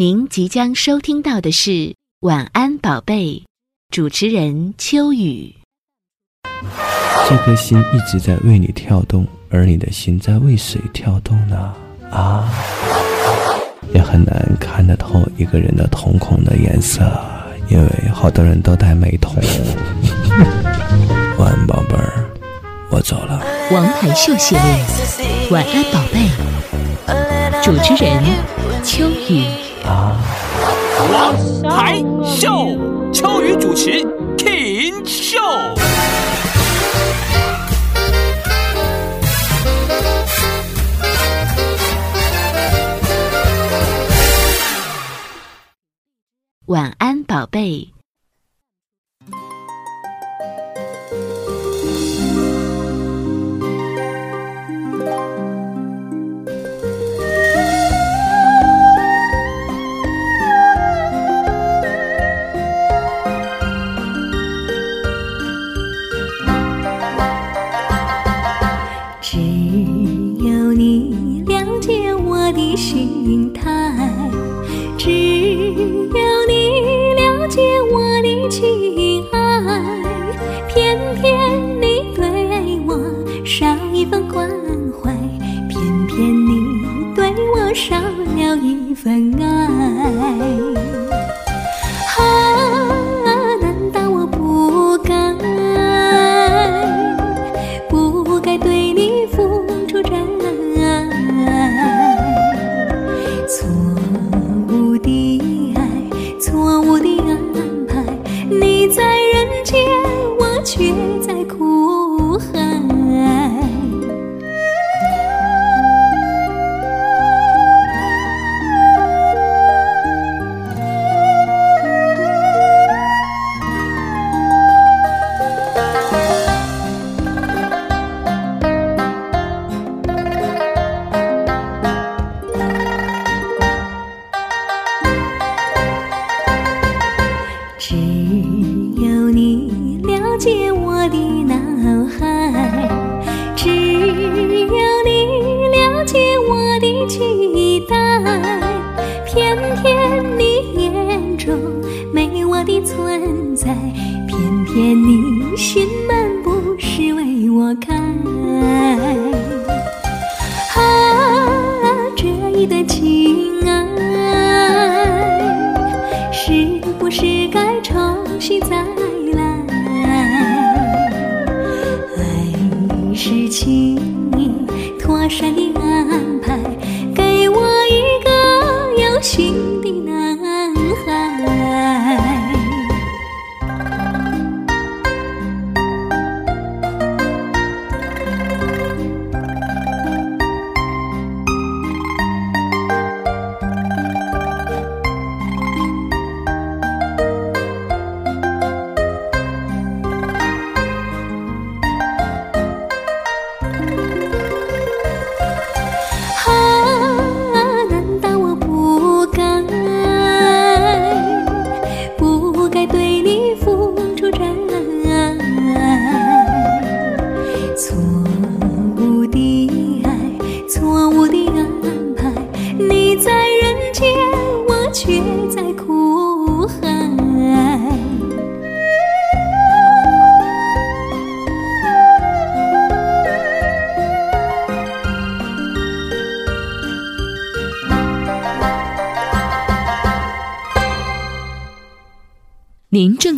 您即将收听到的是《晚安宝贝》，主持人秋雨。这颗心一直在为你跳动，而你的心在为谁跳动呢？啊，也很难看得透一个人的瞳孔的颜色，因为好多人都戴美瞳。晚安，宝贝儿，我走了。王牌秀系列，《晚安宝贝》，主持人秋雨。啊，王牌秀，秋雨主持，King 秀。晚安，宝贝。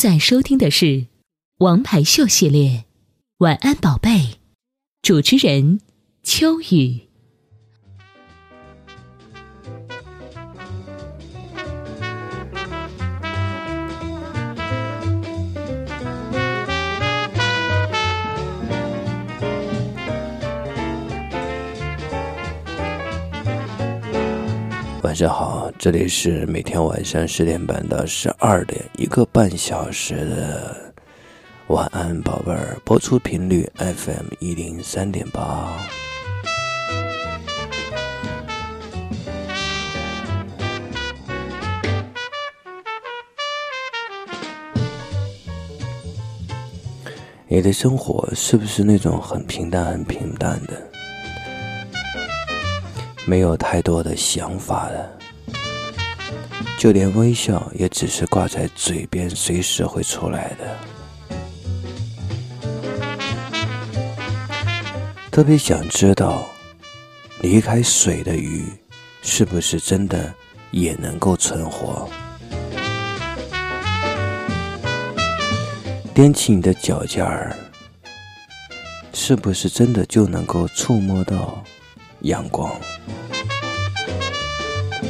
在收听的是《王牌秀》系列，《晚安宝贝》，主持人秋雨。大家好，这里是每天晚上十点半到十二点，一个半小时的晚安宝贝儿，播出频率 FM 一零三点八。你的生活是不是那种很平淡、很平淡的，没有太多的想法的？就连微笑也只是挂在嘴边，随时会出来的。特别想知道，离开水的鱼，是不是真的也能够存活？踮起你的脚尖儿，是不是真的就能够触摸到阳光？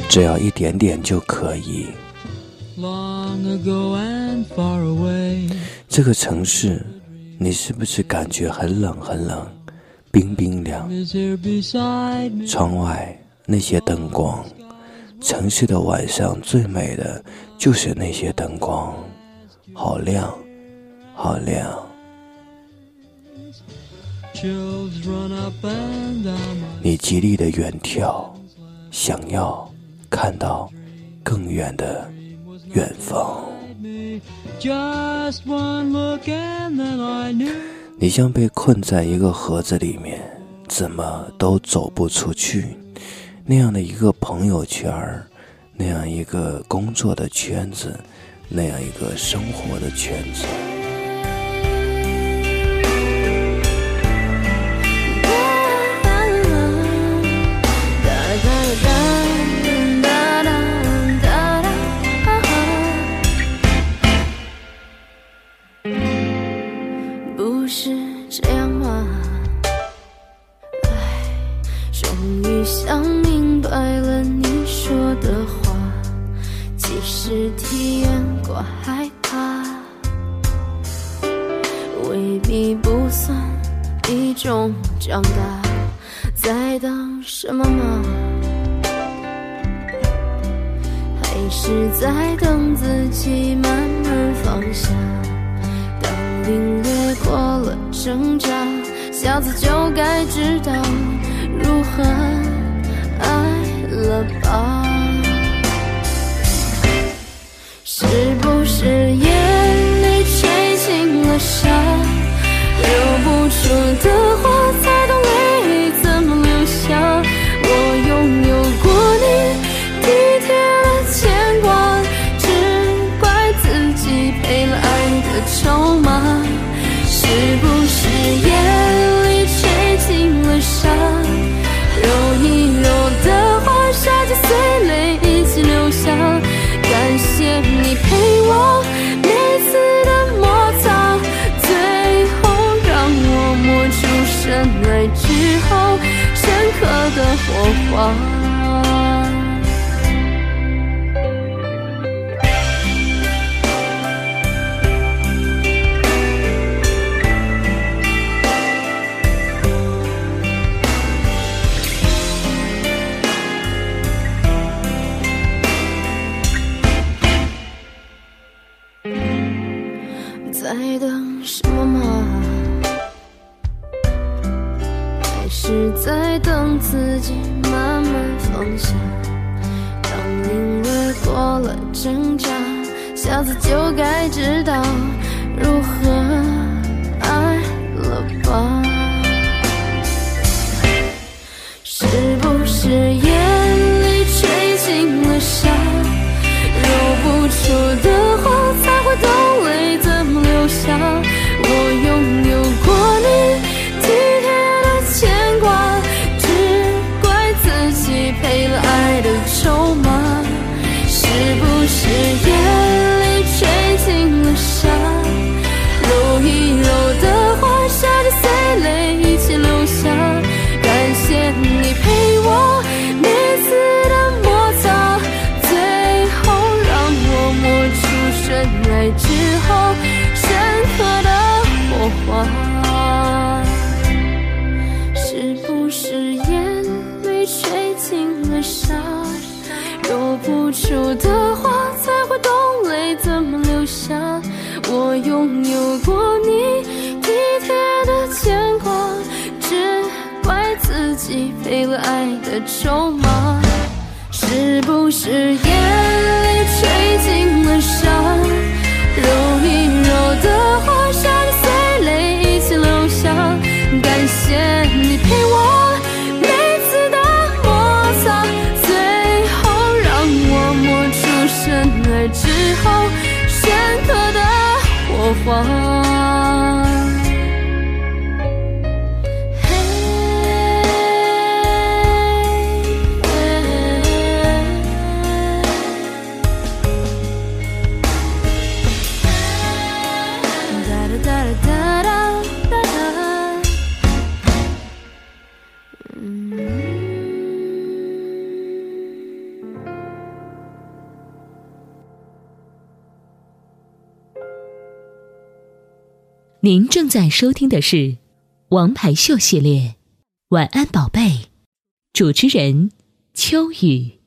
只要一点点就可以。这个城市，你是不是感觉很冷很冷，冰冰凉？窗外那些灯光，城市的晚上最美的就是那些灯光，好亮。好亮！你极力的远眺，想要看到更远的远方。你像被困在一个盒子里面，怎么都走不出去。那样的一个朋友圈那样一个工作的圈子，那样一个生活的圈子。誓言的筹码，是不是您正在收听的是《王牌秀》系列，《晚安宝贝》，主持人秋雨。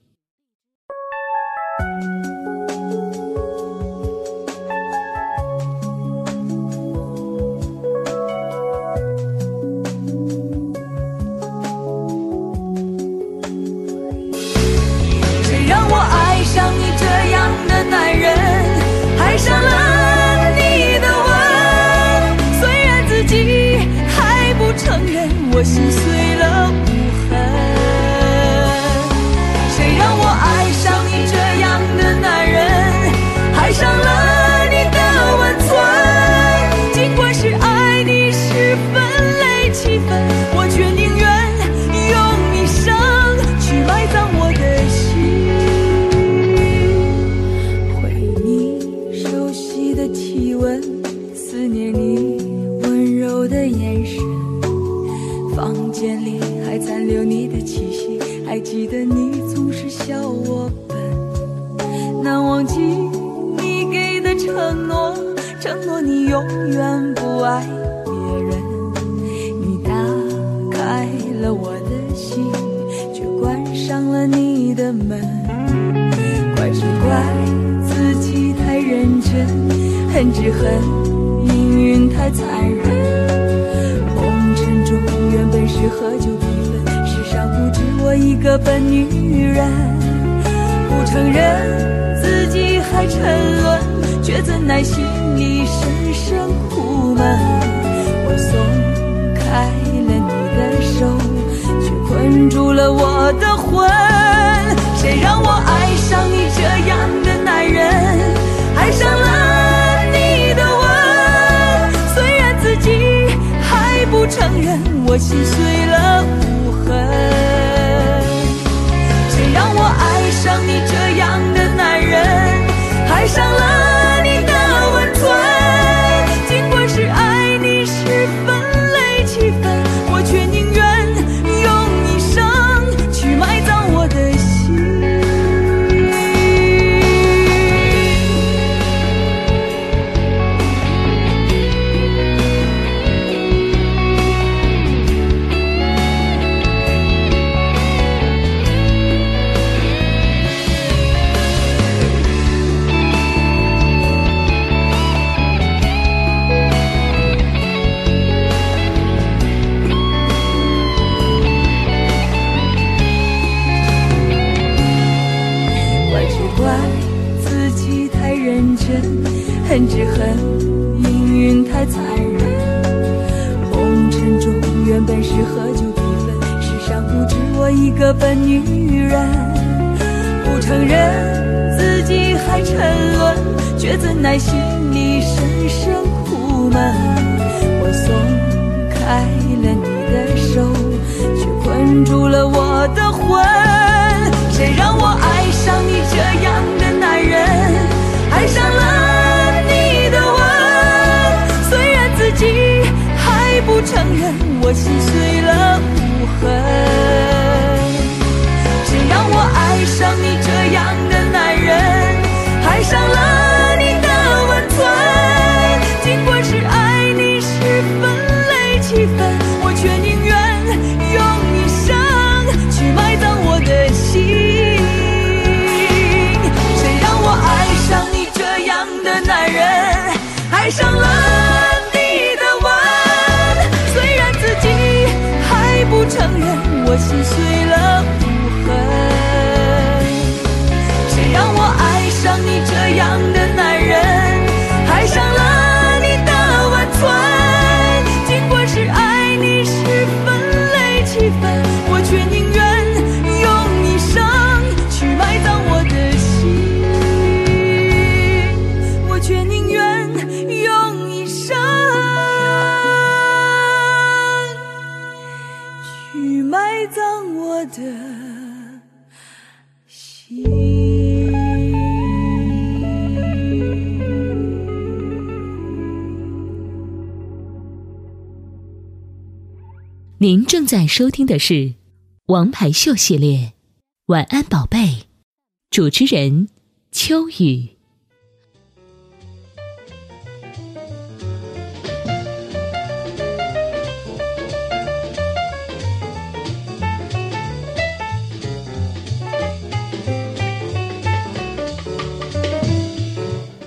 总是笑我笨。难忘记你给的承诺，承诺你永远不爱别人。你打开了我的心，却关上了你的门。怪只怪自己太认真，恨只恨命运太残忍。个笨女人，不承认自己还沉沦，却怎奈心里深深苦闷。我松开了你的手，却困住了我的魂。谁让我爱上你这样的男人，爱上了你的吻？虽然自己还不承认，我心碎了无痕。让我爱上你这样的男人，爱上了真，恨只恨命运太残忍。红尘中原本是合久必分，世上不止我一个笨女人。不承认自己还沉沦，却怎奈心里深深苦闷。我松开了你的手，却困住了我的魂。谁让我爱上你这样承认我心碎了无痕谁让我爱上你这样的男人爱上了你的温存尽管是爱你十分泪七分我却宁愿用一生去埋葬我的心谁让我爱上你这样的男人爱上了您正在收听的是《王牌秀》系列，《晚安宝贝》，主持人秋雨。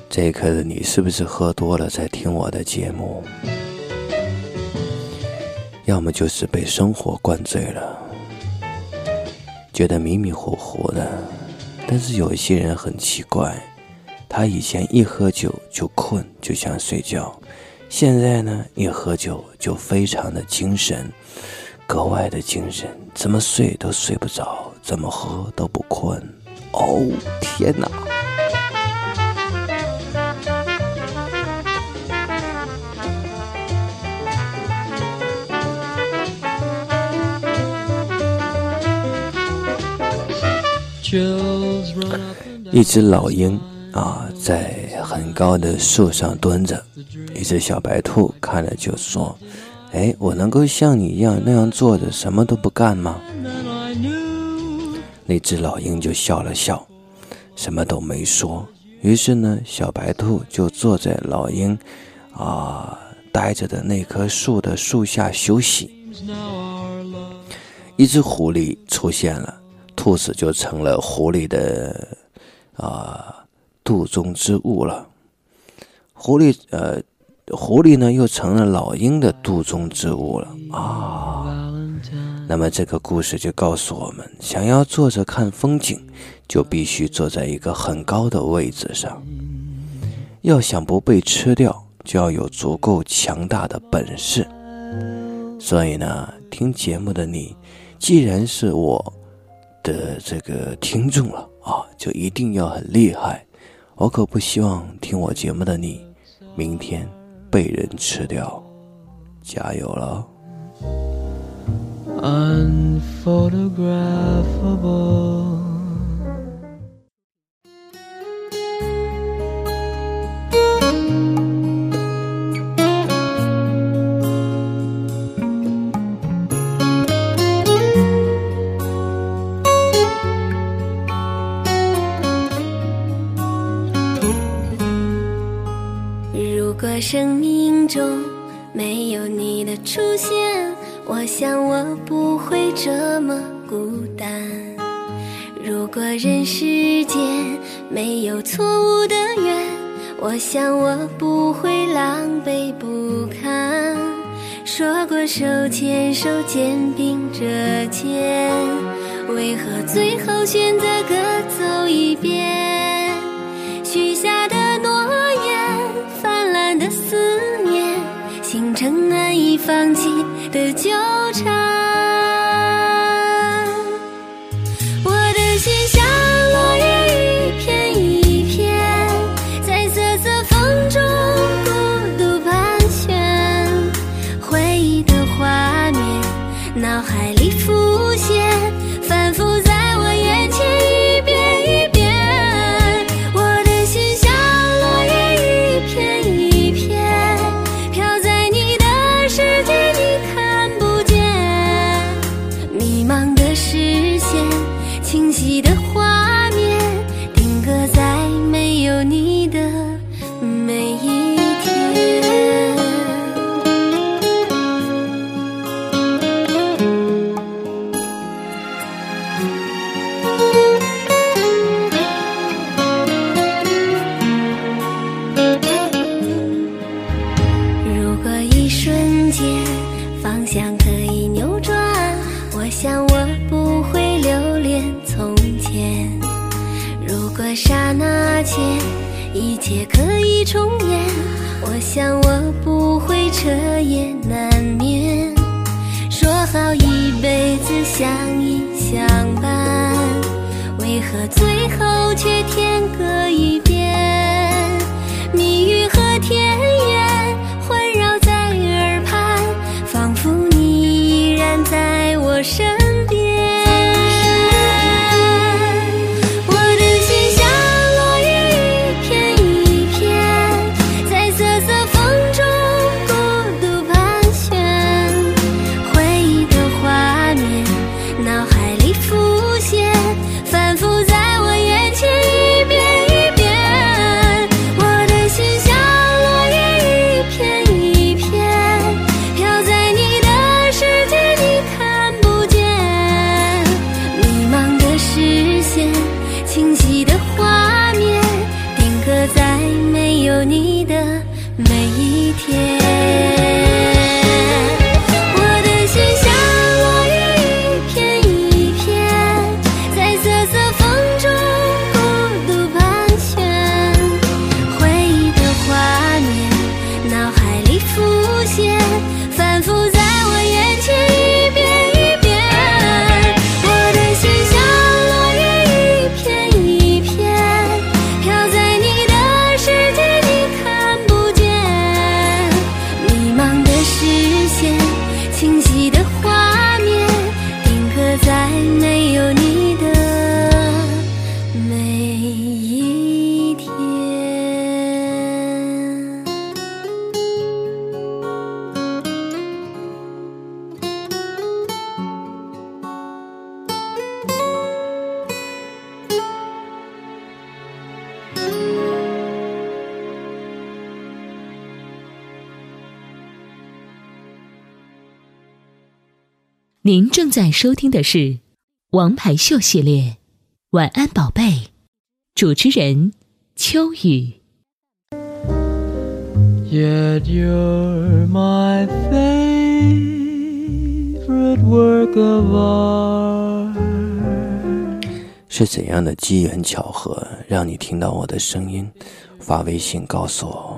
这一刻的你是不是喝多了在听我的节目？要么就是被生活灌醉了，觉得迷迷糊糊的。但是有一些人很奇怪，他以前一喝酒就困，就想睡觉；现在呢，一喝酒就非常的精神，格外的精神，怎么睡都睡不着，怎么喝都不困。哦，天哪！一只老鹰啊，在很高的树上蹲着。一只小白兔看了就说：“哎，我能够像你一样那样坐着，什么都不干吗？”那只老鹰就笑了笑，什么都没说。于是呢，小白兔就坐在老鹰啊待着的那棵树的树下休息。一只狐狸出现了。兔子就成了狐狸的啊肚中之物了，狐狸呃，狐狸呢又成了老鹰的肚中之物了啊。那么这个故事就告诉我们，想要坐着看风景，就必须坐在一个很高的位置上。要想不被吃掉，就要有足够强大的本事。所以呢，听节目的你，既然是我。的这个听众了啊，就一定要很厉害。我可不希望听我节目的你，明天被人吃掉。加油了！果生命中没有你的出现，我想我不会这么孤单。如果人世间没有错误的缘，我想我不会狼狈不堪。说过手牵手肩并着肩，为何最后选择各走一边？更难以放弃的纠缠。我不会彻夜难眠说好一辈子相依相伴为何最后却天各一边？命运您正在收听的是《王牌秀》系列，《晚安宝贝》，主持人秋雨。Yet you're my favorite work of art。是怎样的机缘巧合，让你听到我的声音？发微信告诉我。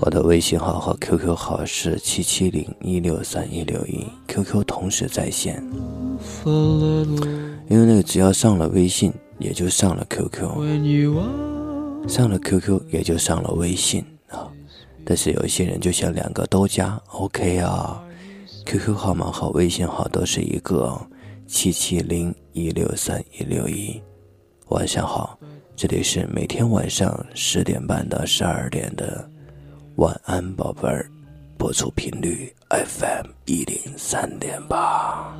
我的微信号和 QQ 号是七七零一六三一六一，QQ 同时在线。因为那个只要上了微信，也就上了 QQ，上了 QQ 也就上了微信啊。但是有一些人就想两个都加，OK 啊？QQ 号码和微信号都是一个，七七零一六三一六一。晚上好，这里是每天晚上十点半到十二点的。晚安，宝贝儿，播出频率 FM 一零三点八。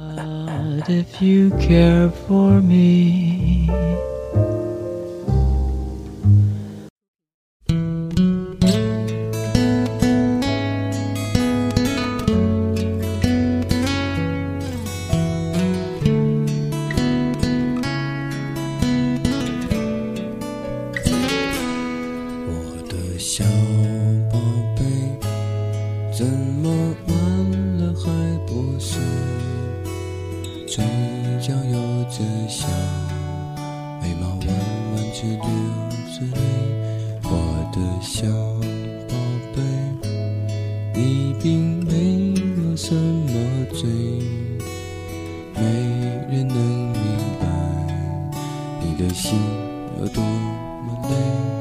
嘴角有着笑，眉毛弯弯，直流着泪。我的小宝贝，你并没有什么罪，没人能明白你的心有多么累。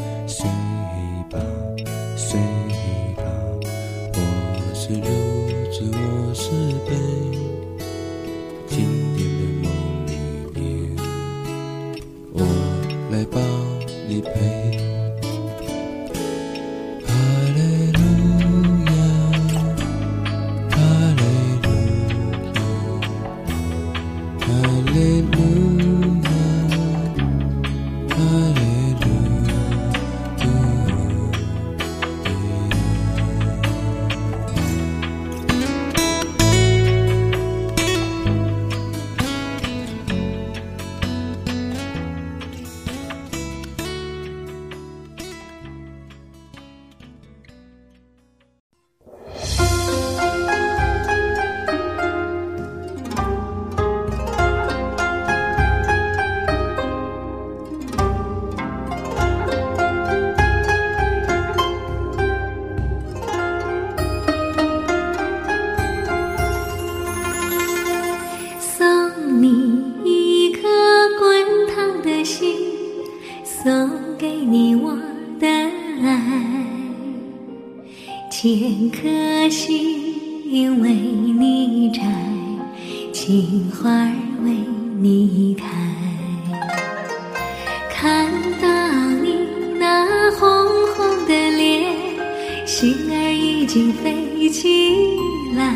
心儿已经飞起来，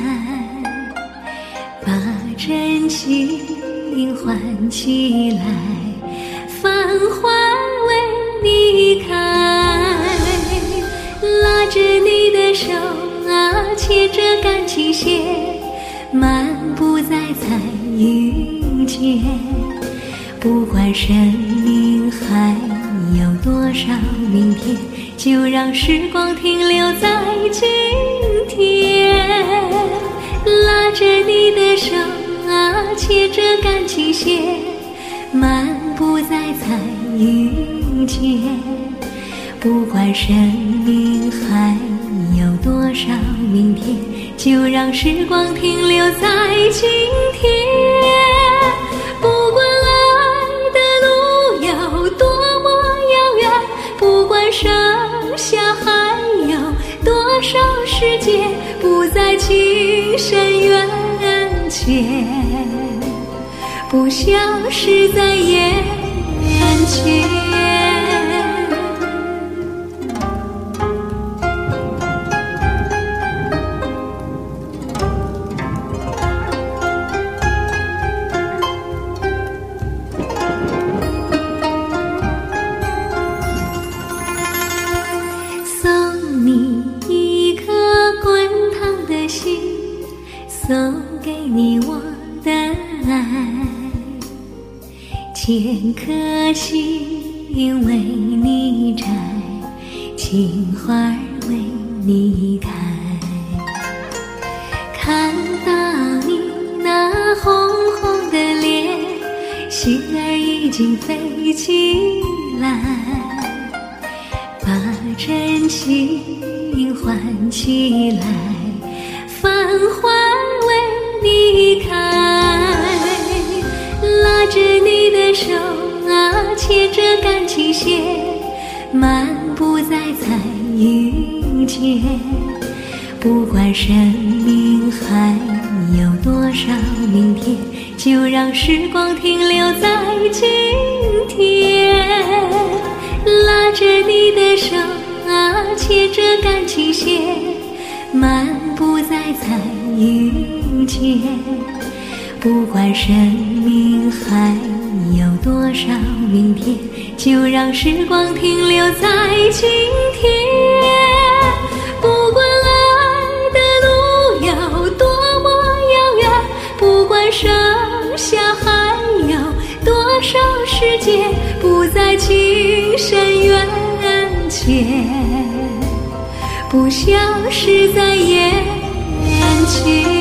把真情换起来，繁花为你开，拉着你的手啊，牵着感情线，漫步在彩云间。不管生命还有多少明天，就让时光停留在今天。拉着你的手啊，牵着感情线，漫步在彩云间。不管生命还有多少明天，就让时光停留在今天。情深缘浅，不消失在眼前。青花为你开。看到你那红红的脸，心儿已经飞起来，把真情唤起来，繁花为你开，拉着你的手啊，牵着感情线，漫在彩云间。不管生命还有多少明天，就让时光停留在今天。拉着你的手啊，牵着感情线，漫步在彩云间。不管生命还有多少明天，就让时光停留在今天。不管爱的路有多么遥远，不管剩下还有多少时间，不在情深缘浅，不消失在眼前。